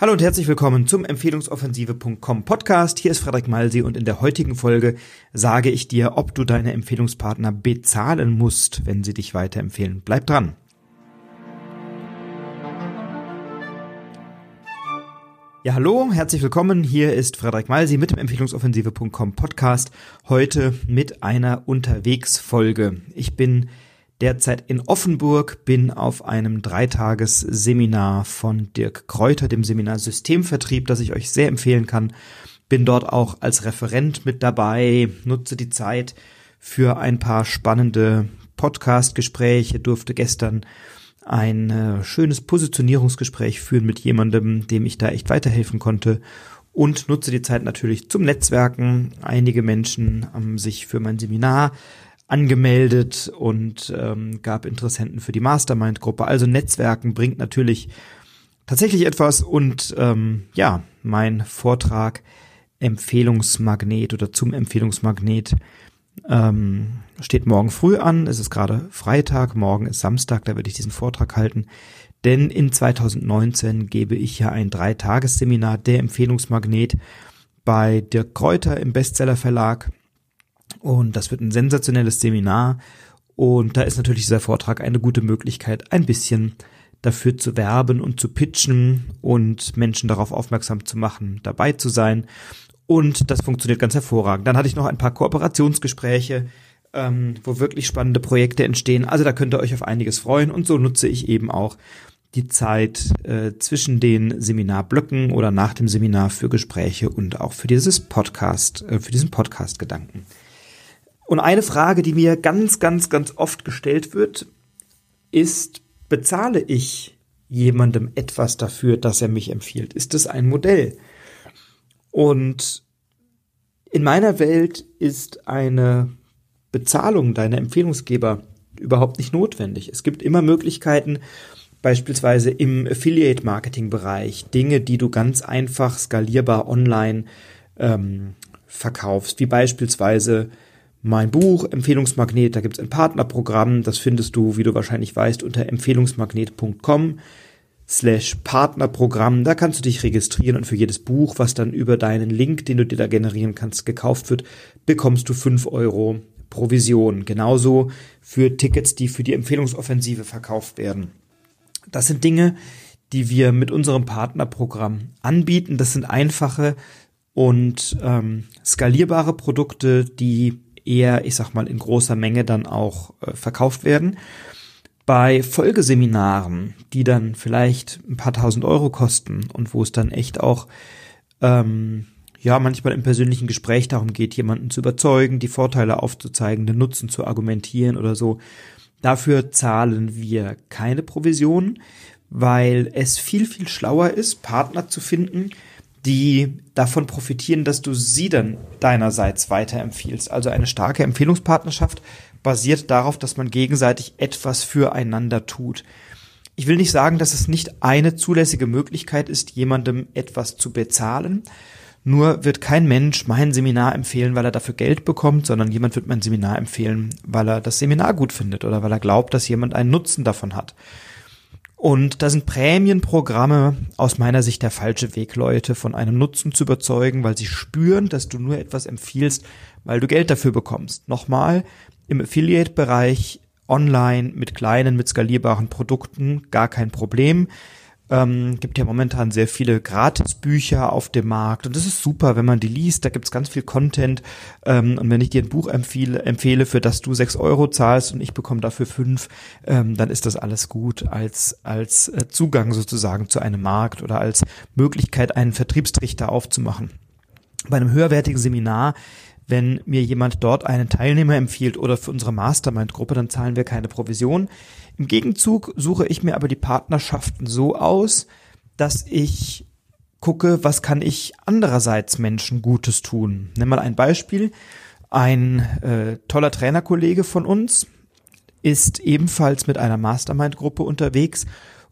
Hallo und herzlich willkommen zum Empfehlungsoffensive.com Podcast. Hier ist Frederik Malsi und in der heutigen Folge sage ich dir, ob du deine Empfehlungspartner bezahlen musst, wenn sie dich weiterempfehlen. Bleib dran. Ja, hallo, herzlich willkommen. Hier ist Frederik Malsi mit dem Empfehlungsoffensive.com Podcast. Heute mit einer Unterwegsfolge. Ich bin derzeit in Offenburg, bin auf einem Dreitagesseminar von Dirk Kräuter, dem Seminar Systemvertrieb, das ich euch sehr empfehlen kann. Bin dort auch als Referent mit dabei, nutze die Zeit für ein paar spannende Podcast-Gespräche, durfte gestern ein äh, schönes Positionierungsgespräch führen mit jemandem, dem ich da echt weiterhelfen konnte und nutze die Zeit natürlich zum Netzwerken. Einige Menschen haben sich für mein Seminar angemeldet und ähm, gab Interessenten für die Mastermind-Gruppe. Also Netzwerken bringt natürlich tatsächlich etwas und ähm, ja, mein Vortrag Empfehlungsmagnet oder zum Empfehlungsmagnet ähm, steht morgen früh an. Es ist gerade Freitag, morgen ist Samstag, da werde ich diesen Vortrag halten. Denn in 2019 gebe ich ja ein Dreitagesseminar der Empfehlungsmagnet bei Dirk Kräuter im Bestseller Verlag und das wird ein sensationelles Seminar. Und da ist natürlich dieser Vortrag eine gute Möglichkeit, ein bisschen dafür zu werben und zu pitchen und Menschen darauf aufmerksam zu machen, dabei zu sein. Und das funktioniert ganz hervorragend. Dann hatte ich noch ein paar Kooperationsgespräche, ähm, wo wirklich spannende Projekte entstehen. Also da könnt ihr euch auf einiges freuen. Und so nutze ich eben auch die Zeit äh, zwischen den Seminarblöcken oder nach dem Seminar für Gespräche und auch für dieses Podcast, äh, für diesen Podcast-Gedanken. Und eine Frage, die mir ganz, ganz, ganz oft gestellt wird, ist, bezahle ich jemandem etwas dafür, dass er mich empfiehlt? Ist das ein Modell? Und in meiner Welt ist eine Bezahlung deiner Empfehlungsgeber überhaupt nicht notwendig. Es gibt immer Möglichkeiten, beispielsweise im Affiliate-Marketing-Bereich, Dinge, die du ganz einfach skalierbar online ähm, verkaufst, wie beispielsweise mein Buch Empfehlungsmagnet, da gibt's ein Partnerprogramm, das findest du, wie du wahrscheinlich weißt, unter empfehlungsmagnet.com slash Partnerprogramm. Da kannst du dich registrieren und für jedes Buch, was dann über deinen Link, den du dir da generieren kannst, gekauft wird, bekommst du fünf Euro Provision. Genauso für Tickets, die für die Empfehlungsoffensive verkauft werden. Das sind Dinge, die wir mit unserem Partnerprogramm anbieten. Das sind einfache und ähm, skalierbare Produkte, die eher, ich sag mal, in großer Menge dann auch äh, verkauft werden. Bei Folgeseminaren, die dann vielleicht ein paar tausend Euro kosten und wo es dann echt auch ähm, ja manchmal im persönlichen Gespräch darum geht, jemanden zu überzeugen, die Vorteile aufzuzeigen, den Nutzen zu argumentieren oder so. Dafür zahlen wir keine Provision, weil es viel, viel schlauer ist, Partner zu finden, die davon profitieren, dass du sie dann deinerseits weiterempfiehlst. Also eine starke Empfehlungspartnerschaft basiert darauf, dass man gegenseitig etwas füreinander tut. Ich will nicht sagen, dass es nicht eine zulässige Möglichkeit ist, jemandem etwas zu bezahlen. Nur wird kein Mensch mein Seminar empfehlen, weil er dafür Geld bekommt, sondern jemand wird mein Seminar empfehlen, weil er das Seminar gut findet oder weil er glaubt, dass jemand einen Nutzen davon hat. Und da sind Prämienprogramme aus meiner Sicht der falsche Weg, Leute von einem Nutzen zu überzeugen, weil sie spüren, dass du nur etwas empfiehlst, weil du Geld dafür bekommst. Nochmal, im Affiliate-Bereich online mit kleinen, mit skalierbaren Produkten gar kein Problem. Ähm, gibt ja momentan sehr viele Gratisbücher auf dem Markt und das ist super, wenn man die liest. Da gibt's ganz viel Content. Ähm, und wenn ich dir ein Buch empfehle, empfehle, für das du sechs Euro zahlst und ich bekomme dafür fünf, ähm, dann ist das alles gut als, als äh, Zugang sozusagen zu einem Markt oder als Möglichkeit, einen Vertriebstrichter aufzumachen. Bei einem höherwertigen Seminar wenn mir jemand dort einen Teilnehmer empfiehlt oder für unsere Mastermind-Gruppe, dann zahlen wir keine Provision. Im Gegenzug suche ich mir aber die Partnerschaften so aus, dass ich gucke, was kann ich andererseits Menschen Gutes tun. Nimm mal ein Beispiel. Ein äh, toller Trainerkollege von uns ist ebenfalls mit einer Mastermind-Gruppe unterwegs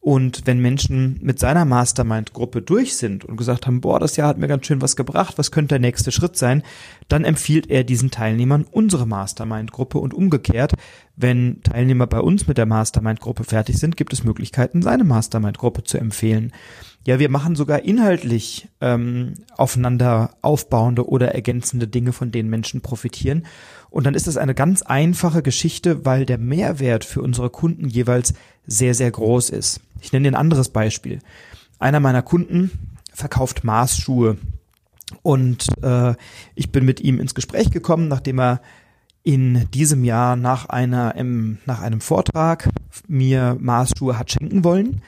und wenn Menschen mit seiner Mastermind-Gruppe durch sind und gesagt haben, boah, das Jahr hat mir ganz schön was gebracht, was könnte der nächste Schritt sein, dann empfiehlt er diesen Teilnehmern unsere Mastermind-Gruppe und umgekehrt, wenn Teilnehmer bei uns mit der Mastermind-Gruppe fertig sind, gibt es Möglichkeiten, seine Mastermind-Gruppe zu empfehlen. Ja, wir machen sogar inhaltlich ähm, aufeinander aufbauende oder ergänzende Dinge, von denen Menschen profitieren. Und dann ist das eine ganz einfache Geschichte, weil der Mehrwert für unsere Kunden jeweils sehr, sehr groß ist. Ich nenne dir ein anderes Beispiel. Einer meiner Kunden verkauft Maßschuhe. Und äh, ich bin mit ihm ins Gespräch gekommen, nachdem er in diesem Jahr nach einer im, nach einem Vortrag mir Maßschuhe hat schenken wollen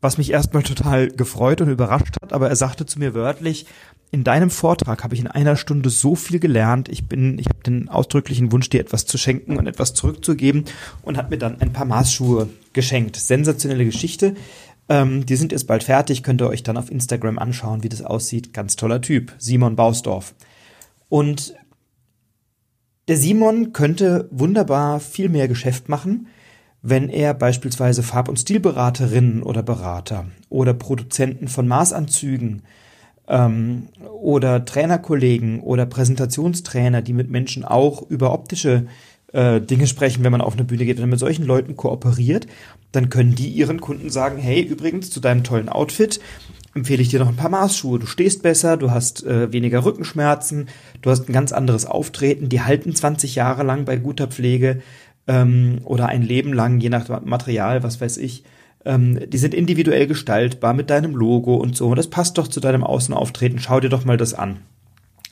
was mich erstmal total gefreut und überrascht hat, aber er sagte zu mir wörtlich, in deinem Vortrag habe ich in einer Stunde so viel gelernt. Ich bin, ich habe den ausdrücklichen Wunsch, dir etwas zu schenken und etwas zurückzugeben und hat mir dann ein paar Maßschuhe geschenkt. Sensationelle Geschichte. Ähm, die sind jetzt bald fertig, könnt ihr euch dann auf Instagram anschauen, wie das aussieht. Ganz toller Typ, Simon Bausdorf. Und der Simon könnte wunderbar viel mehr Geschäft machen wenn er beispielsweise Farb- und Stilberaterinnen oder Berater oder Produzenten von Maßanzügen ähm, oder Trainerkollegen oder Präsentationstrainer, die mit Menschen auch über optische äh, Dinge sprechen, wenn man auf eine Bühne geht, wenn man mit solchen Leuten kooperiert, dann können die ihren Kunden sagen, hey, übrigens zu deinem tollen Outfit empfehle ich dir noch ein paar Maßschuhe. Du stehst besser, du hast äh, weniger Rückenschmerzen, du hast ein ganz anderes Auftreten, die halten 20 Jahre lang bei guter Pflege ähm, oder ein Leben lang, je nach Material, was weiß ich. Ähm, die sind individuell gestaltbar mit deinem Logo und so. Das passt doch zu deinem Außenauftreten. Schau dir doch mal das an.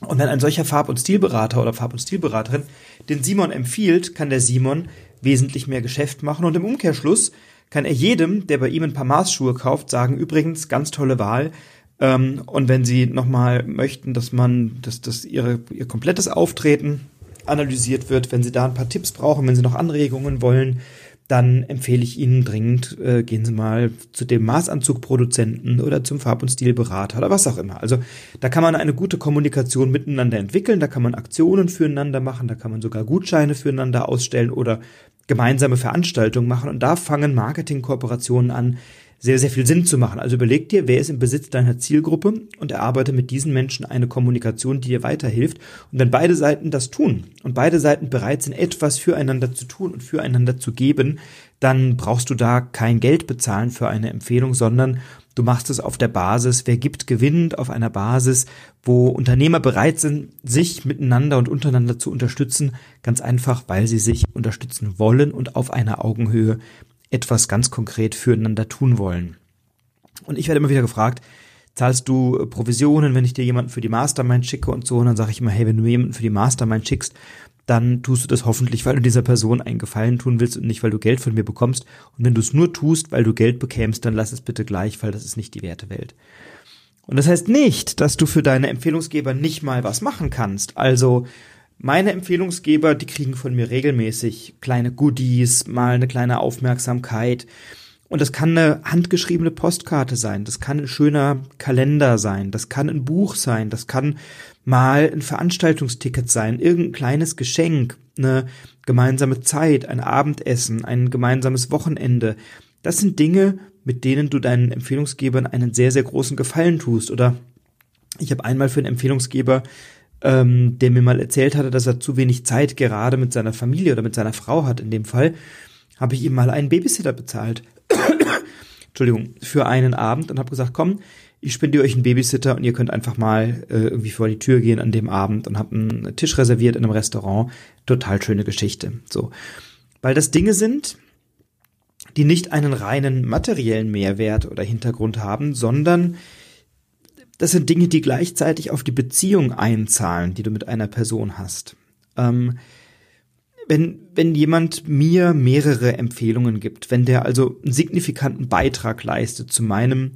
Und wenn ein solcher Farb- und Stilberater oder Farb- und Stilberaterin den Simon empfiehlt, kann der Simon wesentlich mehr Geschäft machen und im Umkehrschluss kann er jedem, der bei ihm ein paar Maßschuhe kauft, sagen, übrigens, ganz tolle Wahl. Ähm, und wenn Sie nochmal möchten, dass man, dass, dass ihre, ihr komplettes Auftreten analysiert wird. Wenn Sie da ein paar Tipps brauchen, wenn Sie noch Anregungen wollen, dann empfehle ich Ihnen dringend, äh, gehen Sie mal zu dem Maßanzugproduzenten oder zum Farb- und Stilberater oder was auch immer. Also da kann man eine gute Kommunikation miteinander entwickeln, da kann man Aktionen füreinander machen, da kann man sogar Gutscheine füreinander ausstellen oder gemeinsame Veranstaltungen machen und da fangen Marketingkooperationen an, sehr, sehr viel Sinn zu machen. Also überleg dir, wer ist im Besitz deiner Zielgruppe und erarbeite mit diesen Menschen eine Kommunikation, die dir weiterhilft. Und wenn beide Seiten das tun und beide Seiten bereit sind, etwas füreinander zu tun und füreinander zu geben, dann brauchst du da kein Geld bezahlen für eine Empfehlung, sondern du machst es auf der Basis, wer gibt, gewinnt, auf einer Basis, wo Unternehmer bereit sind, sich miteinander und untereinander zu unterstützen, ganz einfach, weil sie sich unterstützen wollen und auf einer Augenhöhe etwas ganz konkret füreinander tun wollen. Und ich werde immer wieder gefragt, zahlst du Provisionen, wenn ich dir jemanden für die Mastermind schicke und so, und dann sage ich immer, hey, wenn du mir jemanden für die Mastermind schickst, dann tust du das hoffentlich, weil du dieser Person einen Gefallen tun willst und nicht, weil du Geld von mir bekommst. Und wenn du es nur tust, weil du Geld bekämst, dann lass es bitte gleich, weil das ist nicht die Wertewelt. Und das heißt nicht, dass du für deine Empfehlungsgeber nicht mal was machen kannst. Also meine Empfehlungsgeber, die kriegen von mir regelmäßig kleine Goodies, mal eine kleine Aufmerksamkeit. Und das kann eine handgeschriebene Postkarte sein, das kann ein schöner Kalender sein, das kann ein Buch sein, das kann mal ein Veranstaltungsticket sein, irgendein kleines Geschenk, eine gemeinsame Zeit, ein Abendessen, ein gemeinsames Wochenende. Das sind Dinge, mit denen du deinen Empfehlungsgebern einen sehr, sehr großen Gefallen tust. Oder ich habe einmal für einen Empfehlungsgeber ähm, der mir mal erzählt hatte, dass er zu wenig Zeit gerade mit seiner Familie oder mit seiner Frau hat in dem Fall, habe ich ihm mal einen Babysitter bezahlt. Entschuldigung, für einen Abend und habe gesagt, komm, ich spendiere euch einen Babysitter und ihr könnt einfach mal äh, irgendwie vor die Tür gehen an dem Abend und habt einen Tisch reserviert in einem Restaurant. Total schöne Geschichte. So. Weil das Dinge sind, die nicht einen reinen materiellen Mehrwert oder Hintergrund haben, sondern das sind Dinge, die gleichzeitig auf die Beziehung einzahlen, die du mit einer Person hast. Ähm, wenn, wenn jemand mir mehrere Empfehlungen gibt, wenn der also einen signifikanten Beitrag leistet zu meinem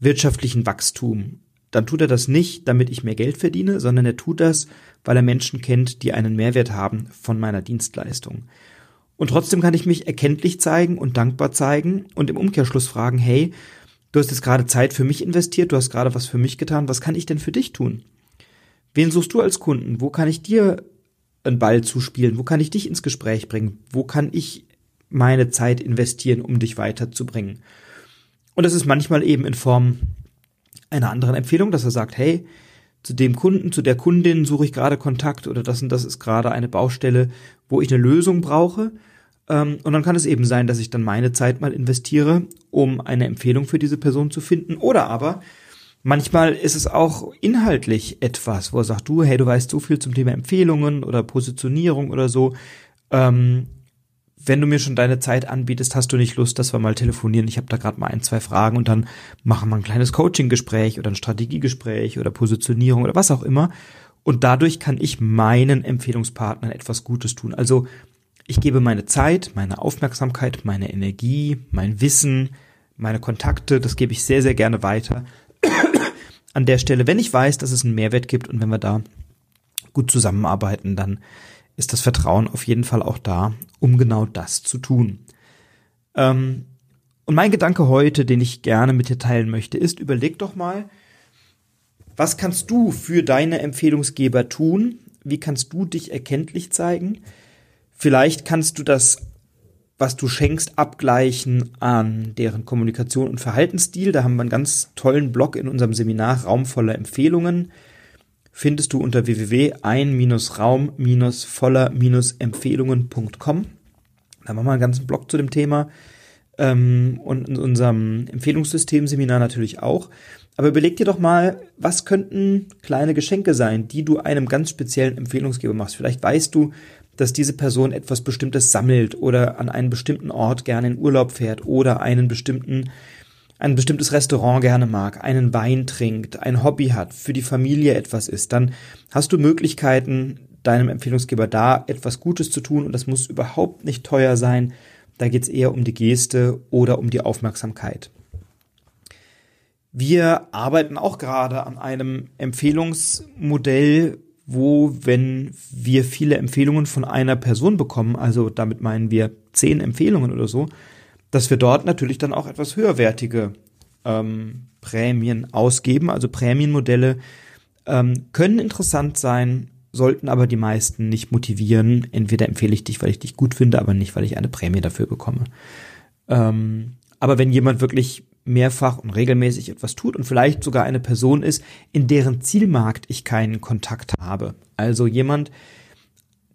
wirtschaftlichen Wachstum, dann tut er das nicht, damit ich mehr Geld verdiene, sondern er tut das, weil er Menschen kennt, die einen Mehrwert haben von meiner Dienstleistung. Und trotzdem kann ich mich erkenntlich zeigen und dankbar zeigen und im Umkehrschluss fragen, hey, Du hast jetzt gerade Zeit für mich investiert, du hast gerade was für mich getan. Was kann ich denn für dich tun? Wen suchst du als Kunden? Wo kann ich dir einen Ball zuspielen? Wo kann ich dich ins Gespräch bringen? Wo kann ich meine Zeit investieren, um dich weiterzubringen? Und das ist manchmal eben in Form einer anderen Empfehlung, dass er sagt, hey, zu dem Kunden, zu der Kundin suche ich gerade Kontakt oder das und das ist gerade eine Baustelle, wo ich eine Lösung brauche und dann kann es eben sein, dass ich dann meine Zeit mal investiere, um eine Empfehlung für diese Person zu finden. Oder aber manchmal ist es auch inhaltlich etwas, wo er sagt, du, hey, du weißt so viel zum Thema Empfehlungen oder Positionierung oder so. Ähm, wenn du mir schon deine Zeit anbietest, hast du nicht Lust, dass wir mal telefonieren. Ich habe da gerade mal ein, zwei Fragen und dann machen wir ein kleines Coaching-Gespräch oder ein Strategiegespräch oder Positionierung oder was auch immer. Und dadurch kann ich meinen Empfehlungspartnern etwas Gutes tun. Also ich gebe meine Zeit, meine Aufmerksamkeit, meine Energie, mein Wissen, meine Kontakte, das gebe ich sehr, sehr gerne weiter. An der Stelle, wenn ich weiß, dass es einen Mehrwert gibt und wenn wir da gut zusammenarbeiten, dann ist das Vertrauen auf jeden Fall auch da, um genau das zu tun. Ähm, und mein Gedanke heute, den ich gerne mit dir teilen möchte, ist, überleg doch mal, was kannst du für deine Empfehlungsgeber tun? Wie kannst du dich erkenntlich zeigen? Vielleicht kannst du das, was du schenkst, abgleichen an deren Kommunikation und Verhaltensstil. Da haben wir einen ganz tollen Blog in unserem Seminar Raum voller Empfehlungen. Findest du unter www.ein-raum-voller-empfehlungen.com. Da machen wir einen ganzen Blog zu dem Thema. Ähm, und in unserem Empfehlungssystem-Seminar natürlich auch. Aber überleg dir doch mal, was könnten kleine Geschenke sein, die du einem ganz speziellen Empfehlungsgeber machst. Vielleicht weißt du, dass diese Person etwas Bestimmtes sammelt oder an einen bestimmten Ort gerne in Urlaub fährt oder einen bestimmten ein bestimmtes Restaurant gerne mag, einen Wein trinkt, ein Hobby hat, für die Familie etwas ist, dann hast du Möglichkeiten, deinem Empfehlungsgeber da etwas Gutes zu tun und das muss überhaupt nicht teuer sein. Da geht's eher um die Geste oder um die Aufmerksamkeit. Wir arbeiten auch gerade an einem Empfehlungsmodell, wo, wenn wir viele Empfehlungen von einer Person bekommen, also damit meinen wir zehn Empfehlungen oder so, dass wir dort natürlich dann auch etwas höherwertige ähm, Prämien ausgeben. Also Prämienmodelle ähm, können interessant sein, sollten aber die meisten nicht motivieren. Entweder empfehle ich dich, weil ich dich gut finde, aber nicht, weil ich eine Prämie dafür bekomme. Ähm, aber wenn jemand wirklich mehrfach und regelmäßig etwas tut und vielleicht sogar eine Person ist, in deren Zielmarkt ich keinen Kontakt habe. Also jemand,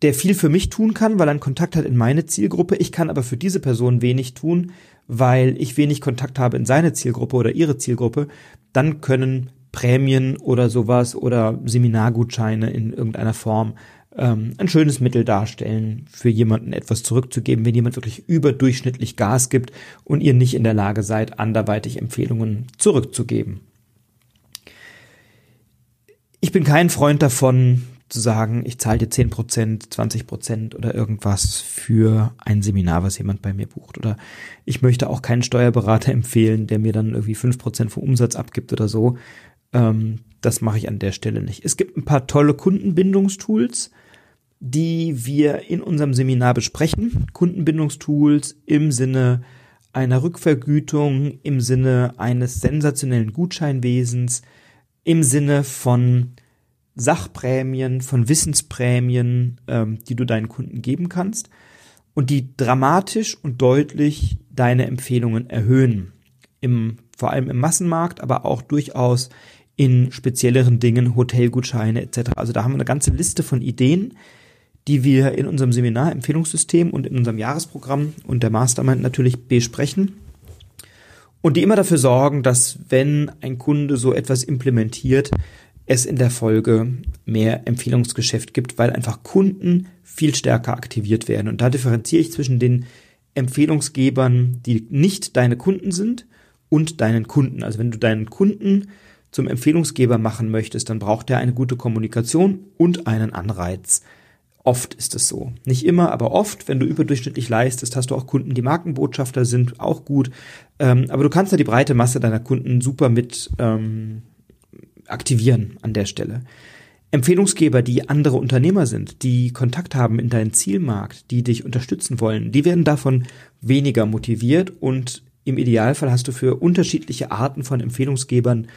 der viel für mich tun kann, weil er einen Kontakt hat in meine Zielgruppe. Ich kann aber für diese Person wenig tun, weil ich wenig Kontakt habe in seine Zielgruppe oder ihre Zielgruppe. Dann können Prämien oder sowas oder Seminargutscheine in irgendeiner Form ähm, ein schönes Mittel darstellen, für jemanden etwas zurückzugeben, wenn jemand wirklich überdurchschnittlich Gas gibt und ihr nicht in der Lage seid, anderweitig Empfehlungen zurückzugeben. Ich bin kein Freund davon, zu sagen, ich zahle dir 10%, 20% oder irgendwas für ein Seminar, was jemand bei mir bucht. Oder ich möchte auch keinen Steuerberater empfehlen, der mir dann irgendwie 5% vom Umsatz abgibt oder so. Ähm, das mache ich an der Stelle nicht. Es gibt ein paar tolle Kundenbindungstools, die wir in unserem Seminar besprechen. Kundenbindungstools im Sinne einer Rückvergütung, im Sinne eines sensationellen Gutscheinwesens, im Sinne von Sachprämien, von Wissensprämien, ähm, die du deinen Kunden geben kannst und die dramatisch und deutlich deine Empfehlungen erhöhen. Im, vor allem im Massenmarkt, aber auch durchaus in spezielleren Dingen, Hotelgutscheine etc. Also da haben wir eine ganze Liste von Ideen, die wir in unserem Seminar Empfehlungssystem und in unserem Jahresprogramm und der Mastermind natürlich besprechen. Und die immer dafür sorgen, dass wenn ein Kunde so etwas implementiert, es in der Folge mehr Empfehlungsgeschäft gibt, weil einfach Kunden viel stärker aktiviert werden. Und da differenziere ich zwischen den Empfehlungsgebern, die nicht deine Kunden sind, und deinen Kunden. Also wenn du deinen Kunden zum Empfehlungsgeber machen möchtest, dann braucht er eine gute Kommunikation und einen Anreiz. Oft ist es so. Nicht immer, aber oft, wenn du überdurchschnittlich leistest, hast du auch Kunden, die Markenbotschafter sind, auch gut. Ähm, aber du kannst ja die breite Masse deiner Kunden super mit ähm, aktivieren an der Stelle. Empfehlungsgeber, die andere Unternehmer sind, die Kontakt haben in deinen Zielmarkt, die dich unterstützen wollen, die werden davon weniger motiviert und im Idealfall hast du für unterschiedliche Arten von Empfehlungsgebern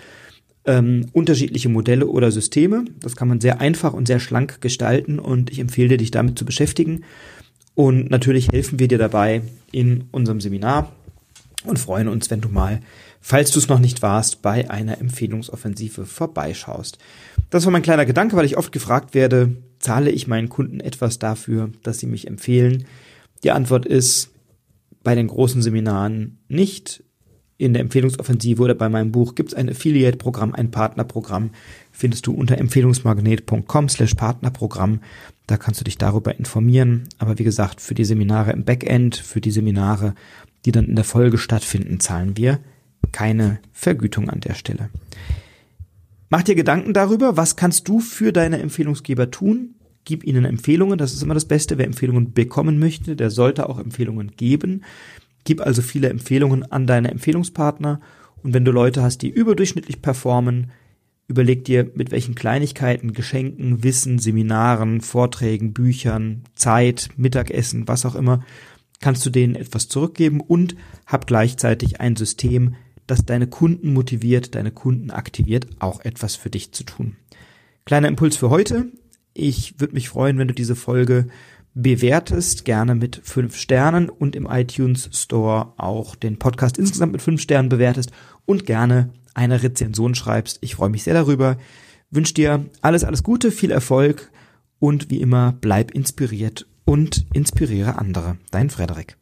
ähm, unterschiedliche Modelle oder Systeme. Das kann man sehr einfach und sehr schlank gestalten und ich empfehle dir, dich damit zu beschäftigen. Und natürlich helfen wir dir dabei in unserem Seminar und freuen uns, wenn du mal falls du es noch nicht warst, bei einer Empfehlungsoffensive vorbeischaust. Das war mein kleiner Gedanke, weil ich oft gefragt werde, zahle ich meinen Kunden etwas dafür, dass sie mich empfehlen? Die Antwort ist bei den großen Seminaren nicht. In der Empfehlungsoffensive oder bei meinem Buch gibt es ein Affiliate-Programm, ein Partnerprogramm. Findest du unter empfehlungsmagnet.com slash Partnerprogramm. Da kannst du dich darüber informieren. Aber wie gesagt, für die Seminare im Backend, für die Seminare, die dann in der Folge stattfinden, zahlen wir keine Vergütung an der Stelle. Mach dir Gedanken darüber, was kannst du für deine Empfehlungsgeber tun? Gib ihnen Empfehlungen, das ist immer das Beste. Wer Empfehlungen bekommen möchte, der sollte auch Empfehlungen geben. Gib also viele Empfehlungen an deine Empfehlungspartner. Und wenn du Leute hast, die überdurchschnittlich performen, überleg dir, mit welchen Kleinigkeiten, Geschenken, Wissen, Seminaren, Vorträgen, Büchern, Zeit, Mittagessen, was auch immer, kannst du denen etwas zurückgeben und hab gleichzeitig ein System, das deine Kunden motiviert, deine Kunden aktiviert, auch etwas für dich zu tun. Kleiner Impuls für heute. Ich würde mich freuen, wenn du diese Folge bewertest, gerne mit fünf Sternen und im iTunes Store auch den Podcast insgesamt mit fünf Sternen bewertest und gerne eine Rezension schreibst. Ich freue mich sehr darüber. Wünsche dir alles, alles Gute, viel Erfolg und wie immer bleib inspiriert und inspiriere andere. Dein Frederik.